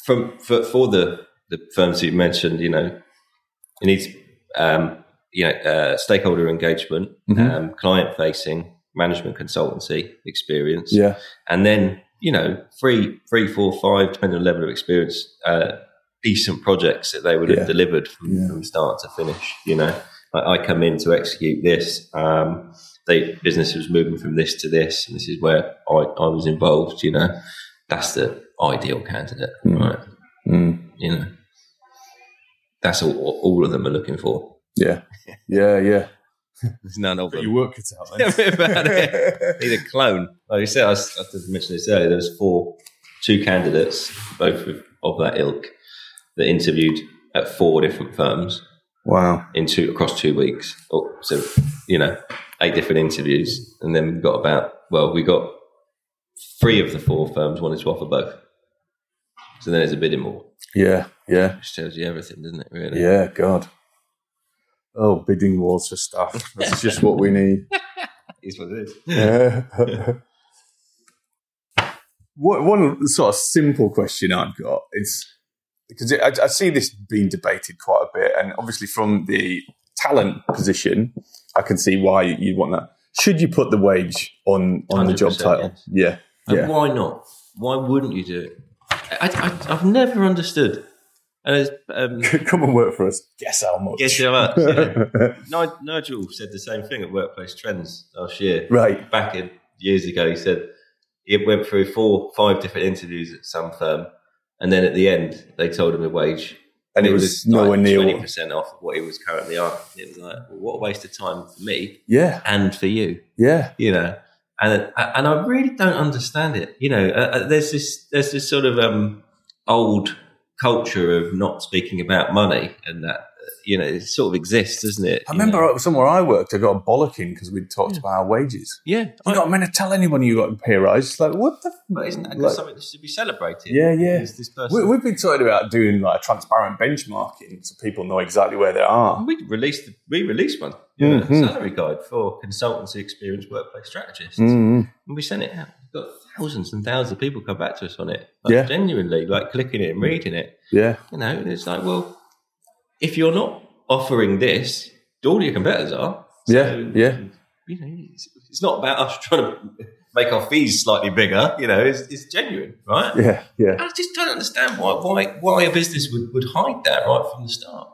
from for, for the the firms you mentioned, you know, it needs um, you know uh, stakeholder engagement, Mhm. um, client facing, management consultancy experience, Yeah, and then you know three, three, four, five, depending on the level of experience, uh, decent projects that they would have Yeah. delivered from, Yeah. from start to finish. You know, I, I come in to execute this. Um, they business was moving from this to this, and this is where I, I was involved. You know, that's the ideal candidate, Mm. right? Mm. You know, that's all, all of them are looking for. yeah, yeah, yeah. There's none of But them. you work it out. Tell Then. me about it. [LAUGHS] Need a clone. Like you said, I, was, I did mention this earlier. There was four, two candidates, both of, of that ilk, that interviewed at four different firms wow. in two across two weeks. Oh, so you know, eight different interviews, and then we got about well, we got three of the four firms wanted to offer both. So then there's a bidding war, Yeah, yeah, which tells you everything, doesn't it? Really? yeah. God. Oh, bidding wars for staff. That's just what we need. [LAUGHS] Is what it is. Yeah. [LAUGHS] What- One sort of simple question I've got is because I, I see this being debated quite a bit, and obviously from the talent position, I can see why you want that. Should you put the wage on on the job 100%, title? Yeah, And yeah, why not? Why wouldn't you do it? I, I, I've never understood. And um, [LAUGHS] Come and work for us. Guess how much? guess how much? Yeah. [LAUGHS] Nigel said the same thing at Workplace Trends last year. right. Back in years ago, he said he went through four, five different interviews at some firm, and then at the end, they told him the wage, And it was nowhere near. twenty what- percent off of what he was currently on. It was like, well, what a waste of time for me Yeah, and for you. yeah, you know and and I really don't understand it you know uh, uh, there's this there's this sort of um old culture of not speaking about money and that you know it sort of exists doesn't it I You remember know? somewhere I worked, I got a bollocking because we'd talked about our wages. yeah You're not meant to tell anyone you got a pay rise. It's like, what the? but isn't that like- something that should be celebrated Yeah, yeah. Is this person We, we've been talking about doing like a transparent benchmarking so people know exactly where they are. we released the, we released one Mhm. a salary guide for consultancy experienced workplace strategists Mm. and we sent it out We've got thousands and thousands of people come back to us on it like, Yeah. genuinely like clicking it and reading it Yeah, You know, and it's like, well, if you're not offering this, all your competitors are. Yeah, yeah. You know, it's, it's not about us [LAUGHS] trying to make our fees slightly bigger. You know, it's, it's genuine, right? yeah, yeah. I just don't understand why why why a business would, would hide that right from the start.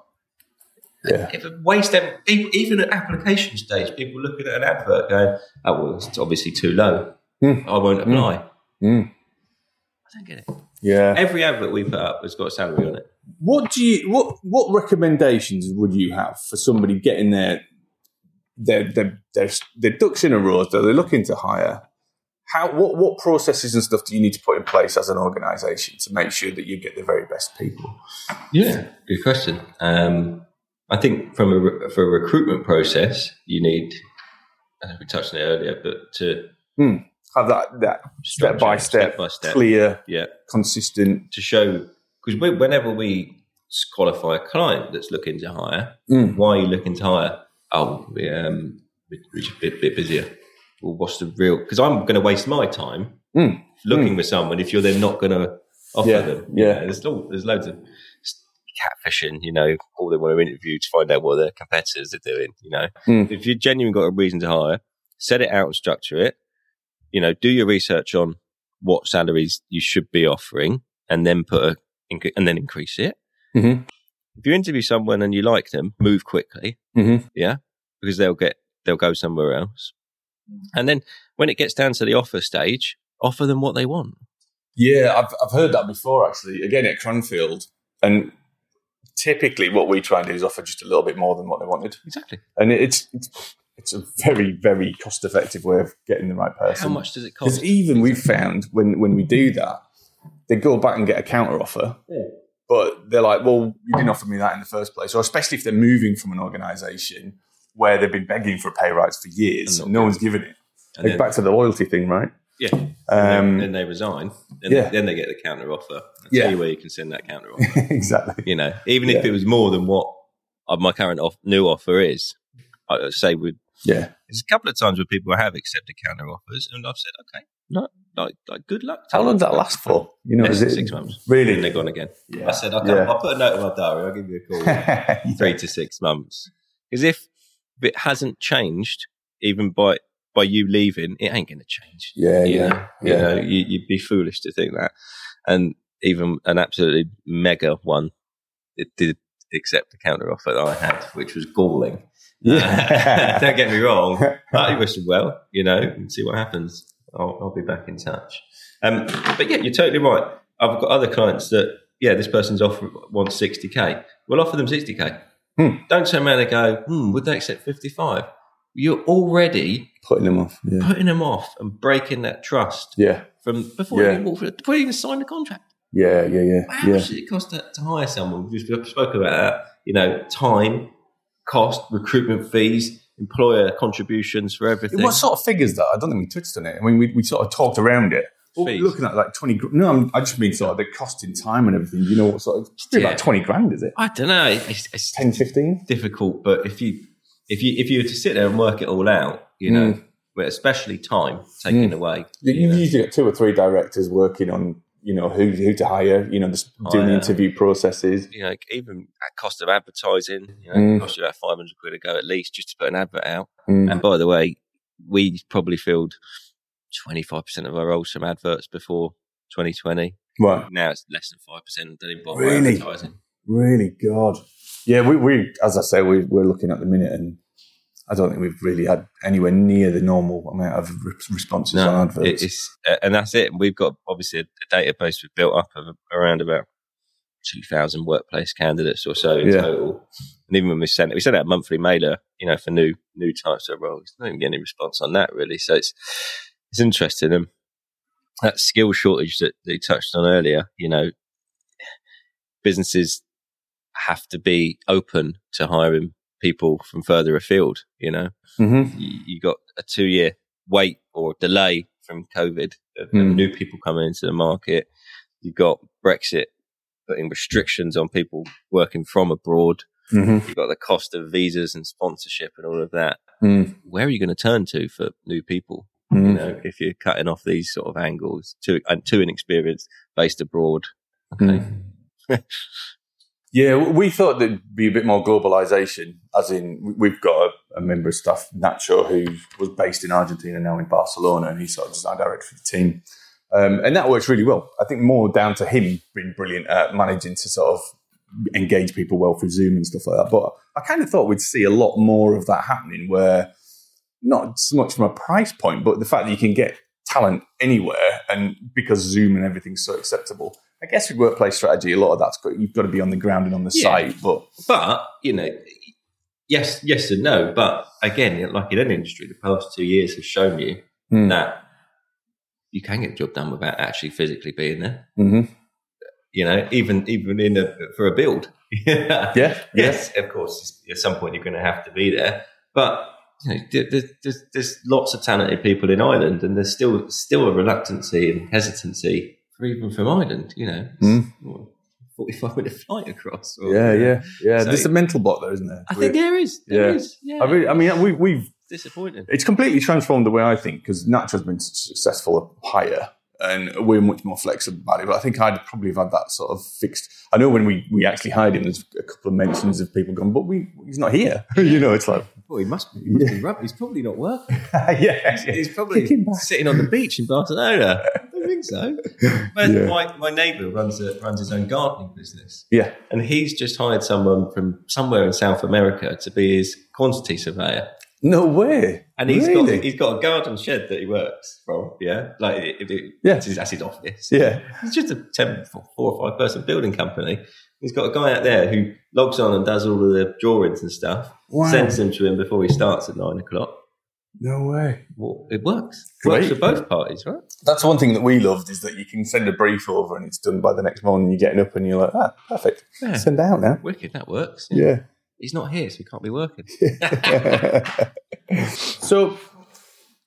Yeah. If a waste even at application stage, people looking at an advert going, "Oh well, it's obviously too low. Hmm. I won't apply." Mm. I don't get it. Yeah. Every advert we put up has got a salary on it. What do you what what recommendations would you have for somebody getting their their their their, their ducks in a row that they're looking to hire? How what what processes and stuff do you need to put in place as an organisation to make sure that you get the very best people? Yeah, good question. Um, I think from a for a recruitment process, you need. I know we touched on it earlier, but to mm, Have that that step by step, step by step, clear, yeah, consistent. to show because whenever we qualify a client that's looking to hire, Mm. why are you looking to hire? Oh, we, um, we- we're just a bit, bit busier. Well, what's the real? Because I'm going to waste my time Mm. looking for someone if you're then not going to offer Yeah, them. yeah. You know, there's all, there's loads of catfishing. You know, all they want to interview to find out what their competitors are doing. You know, Mm. if you genuinely got a reason to hire, set it out and structure it. You know, do your research on what salaries you should be offering, and then put a inc- and then increase it. Mhm. If you interview someone and you like them, move quickly Mm-hmm. Yeah, because they'll get they'll go somewhere else. And then when it gets down to the offer stage, offer them what they want. Yeah, I've, I've heard that before actually. Again at Cranfield, and typically what we try and do is offer just a little bit more than what they wanted, Exactly. and it's it's, it's a very very cost effective way of getting the right person. How much does it cost? Because even we've found when when we do that, they go back and get a counter offer. But they're like, well, you didn't offer me that in the first place. Or especially if they're moving from an organisation where they've been begging for a pay rise for years, And and no one's given it. And Like then- back to the loyalty thing, right? Yeah. Um, then they resign. Then, yeah. then they get the counter offer. I'll Yeah. tell you where you can send that counter offer. [LAUGHS] exactly. you know, even if it was more than what uh, my current off- new offer is, I would say would Yeah. there's a couple of times where people have accepted counter offers, and I've said, okay, no, like, like good luck. to How long does that last for? You know, Less is it six months? Really? And they're gone again. Yeah. I said, I'll, Yeah. I'll put a note in my diary. I'll give you a call. [LAUGHS] [LAUGHS] three to six months. Because if it hasn't changed, even by by you leaving, it ain't going to change. Yeah, you yeah, know, you yeah. know, you, you'd be foolish to think that. And even an absolutely mega one, it did accept the counter offer that I had, which was galling. Yeah. [LAUGHS] Don't get me wrong. I wish them well, you know, and see what happens. I'll, I'll be back in touch. Um, but yeah, you're totally right. I've got other clients that, yeah, this person's offer wants 60k. We'll offer them 60k. Hmm. Don't turn around and go, hmm, would they accept 55? You're already Putting them off. Yeah. putting them off and breaking that trust Yeah. from before Yeah. you even, before you even sign the contract. Yeah. Yeah. Yeah. How Yeah. much does it cost to, to hire someone? We've just spoke about that. You know, time, cost, recruitment fees, employer contributions for everything. What sort of figures that? I don't think we touched on it. I mean, we, we sort of talked around it. Well, looking at like 20 gr- No, I'm, I just mean sort of the cost in time and everything. You know what sort of, it's Yeah. about 20 grand, is it? I don't know. It's, it's 10, 15? difficult, but if you if you if you were to sit there and work it all out, you know, Mm. especially time taken Mm. away. You, you usually get two or three directors working on, you know, who, who to hire, you know, just doing the interview processes. you know, even at cost of advertising, you know, Mm. it costs you about 500 quid a go at least just to put an advert out. Mm. And by the way, we probably filled 25% of our roles from adverts before 2020. Right. Now it's less than 5%. Don't even bother Really? advertising. Really, God. Yeah, we, we as I say, we, we're looking at the minute, and I don't think we've really had anywhere near the normal amount of re- responses on adverts. and that's it. We've got obviously a, a database we've built up of around about 2,000 workplace candidates or so in Yeah. total. And even when we sent it, we sent out a monthly mailer, you know, for new new types of roles. Don't even get any response on that really. So it's it's interesting. And that skill shortage that, that you touched on earlier, you know, businesses have to be open to hiring people from further afield, you know mm-hmm. you, you got a two year wait or delay from COVID, of, Mm. new people coming into the market. You've got Brexit putting restrictions on people working from abroad. Mm-hmm. You've got the cost of visas and sponsorship and all of that. Mm. Where are you going to turn to for new people? You Mm. know, if you're cutting off these sort of angles to and too inexperienced based abroad. Okay. Mm. [LAUGHS] yeah, we thought there'd be a bit more globalization, as in we- we've got a, a member of staff, Nacho, who was based in Argentina, now in Barcelona, and he's sort of design director for the team. Um, and that works really well. I think more down to him being brilliant at managing to sort of engage people well through Zoom and stuff like that. But I kind of thought we'd see a lot more of that happening where not so much from a price point, but the fact that you can get talent anywhere and because Zoom and everything's so acceptable. I guess with workplace strategy, a lot of that's got you've got to be on the ground and on the Yeah. site. But But you know, yes, yes and no. But again, like in any industry, the past two years have shown you Hmm. that you can get the job done without actually physically being there. Mhm. You know, even even in a for a build. [LAUGHS] yeah. yeah, Yes, of course. At some point, you're going to have to be there. But you know, there's, there's, there's lots of talented people in Ireland, and there's still still a reluctancy and hesitancy for even from Ireland. You know, Mm. what, 45 minute flight across. or- yeah, yeah, yeah. So- There's a mental block there, isn't there? I think there is. There Yeah. is. Yeah. I, really, I mean, we, we've disappointing. it's completely transformed the way I think because Nacho's been successful higher and we're much more flexible about it. But I think I'd probably have had that sort of fixed. I know when we, we actually hired him, there's a couple of mentions of people going, but we he's not here. [LAUGHS] you know, it's like, Well, he must be, must be rub- He's probably not working. [LAUGHS] yeah, He's probably Kick him sitting on the beach in Barcelona. [LAUGHS] I don't think so. [LAUGHS] But Yeah. my, my neighbour runs a, runs his own gardening business, yeah. and he's just hired someone from somewhere in South America to be his quantity surveyor. No way. And he's Really? got he's got a garden shed that he works from. Yeah, like it, it, Yeah. that's his, that's his office. Yeah. It's just a 10, four or five person building company. He's got a guy out there who logs on and does all of the drawings and stuff. Wow. Sends them to him before he starts at nine o'clock. No way. Well, it works. Great. Works for both parties, right? That's one thing that we loved is that you can send a brief over and it's done by the next morning. You're getting up and you're like, ah, perfect. Yeah. Send out now. Wicked, that works. Yeah. He's not here, so he can't be working. [LAUGHS] [LAUGHS] so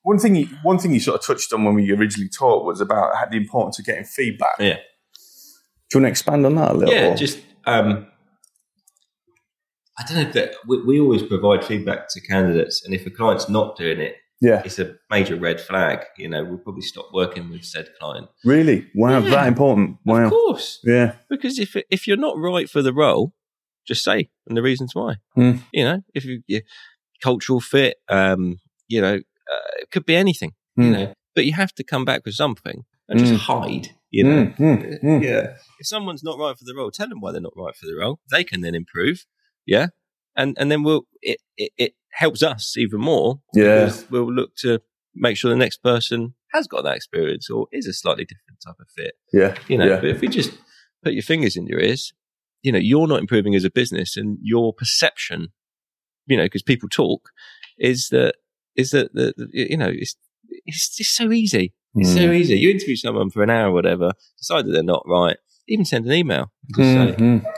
one thing, you, one thing you sort of touched on when we originally talked was about the importance of getting feedback. Yeah. Do you want to expand on that a little? Yeah, just um, I don't know that we, we always provide feedback to candidates, and if a client's not doing it, yeah, it's a major red flag. You know, we'll probably stop working with said client. Really? Wow, Yeah. that important. Wow. Of course, Yeah. because if if you're not right for the role, just say and the reasons why. Hmm. You know, if you you cultural fit, um, you know, uh, it could be anything. You Hmm. know, but you have to come back with something and just Hmm. hide. You know, Mm, mm, mm. yeah. If someone's not right for the role, tell them why they're not right for the role. They can then improve. Yeah. And and then we'll it it, it helps us even more. Yeah. because We'll look to make sure the next person has got that experience or is a slightly different type of fit. Yeah. You know, Yeah. but if we just put your fingers in your ears, you know, you're not improving as a business and your perception, you know, because people talk, is that is that the, the you know, it's it's just so easy. It's Mm. so easy. You interview someone for an hour or whatever, decide that they're not right, even send an email. Just Mm, say.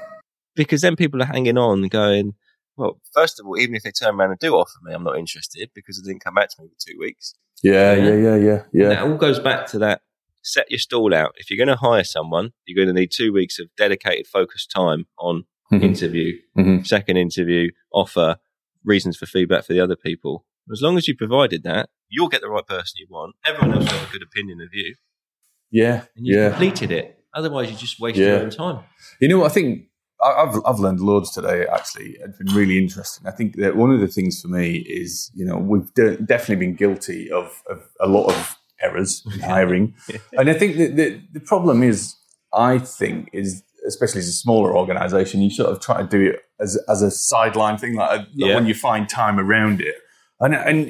Because then people are hanging on going, well, first of all, even if they turn around and do offer me, I'm not interested because it didn't come back to me for two weeks. Yeah, Yeah. yeah, yeah, yeah, it all goes back to that set your stall out. If you're going to hire someone, you're going to need two weeks of dedicated, focused time on Mhm. interview, Mhm. second interview, offer, reasons for feedback for the other people. As long as you provided that, you'll get the right person you want. Everyone else will have a good opinion of you, Yeah, and you yeah. completed it. Otherwise, you just waste Yeah. your own time. You know, what, I think I've I've learned loads today. Actually, it's been really interesting. I think that one of the things for me is, you know, we've de- definitely been guilty of, of a lot of errors in hiring, [LAUGHS] and I think that the, the problem is, I think, is especially as a smaller organisation, you sort of try to do it as as a sideline thing, like, like Yeah. when you find time around it, and and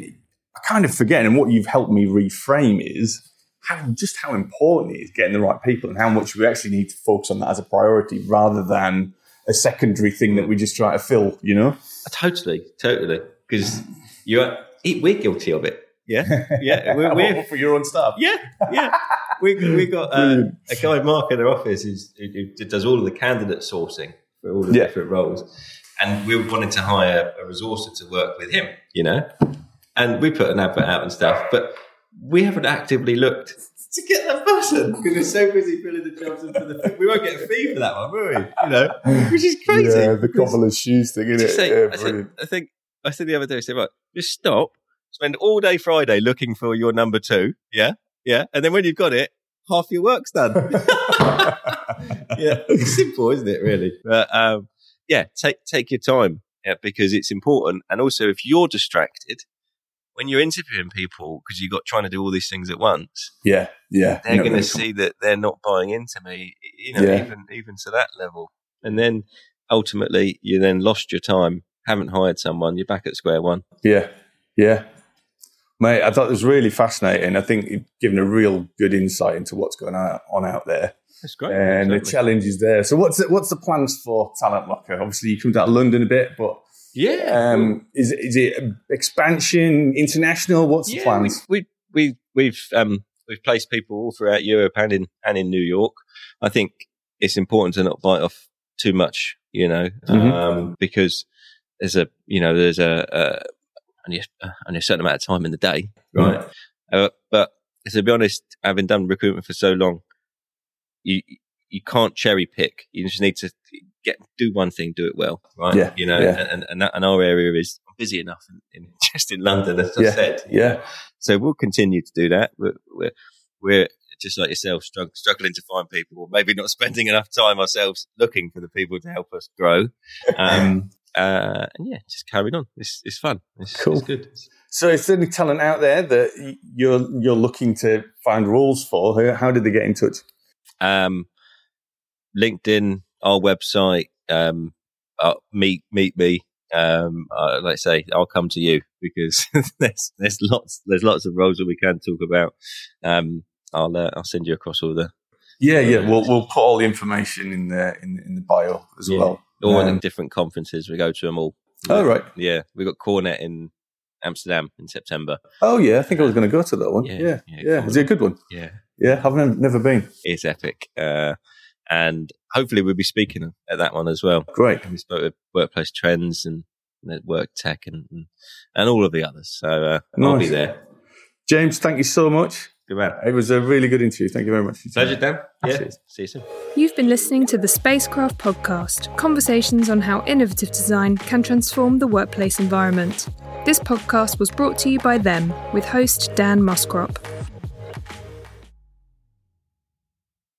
I kind of forget. And what you've helped me reframe is how just how important it is getting the right people and how much we actually need to focus on that as a priority rather than a secondary thing that we just try to fill, you know? Totally, totally. Because you're we're guilty of it. Yeah, [LAUGHS] yeah. We're, [LAUGHS] we're, for your own stuff. yeah, yeah. We we got uh, a guy Mark in our office who's, who, who does all of the candidate sourcing for all the Yeah. different roles, and we wanted to hire a resourcer to work with him. You know, and we put an advert out and stuff, but we haven't actively looked to get that button because we're so busy filling the jobs and for the we won't get a fee for that one, will we? You know, which is crazy. Yeah, the cobbler's shoes thing, isn't it? say- Yeah, I, said. I think I said the other day, I said, right, just stop, spend all day Friday looking for your number two, yeah, yeah, and then when you've got it, half your work's done. [LAUGHS] [LAUGHS] yeah, it's simple, isn't it? Really, but um, yeah, take take your time, yeah, because it's important, and also if you're distracted when you're interviewing people because you've got trying to do all these things at once, Yeah, yeah. they're going to no, see that they're not buying into me, you know, Yeah. even even to that level. And then ultimately, you then lost your time, haven't hired someone, you're back at square one. Yeah, yeah. Mate, I thought it was really fascinating. I think you've given a real good insight into what's going on, on out there That's great. and the Certainly. challenge is there. So, what's the, what's the plans for Talent Locker? Obviously, you come down to London a bit, but yeah, um, is is it expansion, international? What's the yeah, plans? we, we we we've um we've placed people all throughout Europe and in and in New York. I think it's important to not bite off too much, you know, Mhm. um, because there's a you know there's a, a only a, only a certain amount of time in the day, right? Uh, but to be honest, having done recruitment for so long, you you can't cherry pick. You just need to get do one thing, do it well, right? Yeah, You know, yeah. and and, that, and our area is busy enough in, in [LAUGHS] just in London, as I Yeah, said. yeah. So we'll continue to do that. We're we're, we're just like yourself, strugg- struggling to find people, or maybe not [LAUGHS] spending enough time ourselves looking for the people to help us grow. Um, [LAUGHS] uh, and yeah, just carrying on. It's it's fun. It's, Cool. it's good. So, is there any talent out there that you're you're looking to find roles for? How, how did they get in touch? um, LinkedIn, our website, um, uh, meet meet me. Um, uh, like I say, I'll come to you because [LAUGHS] there's there's lots there's lots of roles that we can talk about. Um, I'll uh, I'll send you across all the Yeah, yeah. We'll we'll put all the information in the in, in the bio as Yeah. well. all Um, the different conferences. We go to them all. oh right. Yeah, we got CoreNet in Amsterdam in September. Oh yeah, I think I was going to go to that one. Yeah, Yeah, yeah. yeah, Is it a good one? Yeah, Yeah, I've never, never been. it's epic. Uh, and hopefully we'll be speaking at that one as well. Great. we spoke with workplace trends and you know, work tech and, and and all of the others. So uh, I'll be there. James, thank you so much. Good man. It was a really good interview. Thank you very much. Pleasure, Dan. Yeah. Cheers. See you soon. You've been listening to the Spacecraft Podcast conversations on how innovative design can transform the workplace environment. This podcast was brought to you by them with host Dan Moskrop.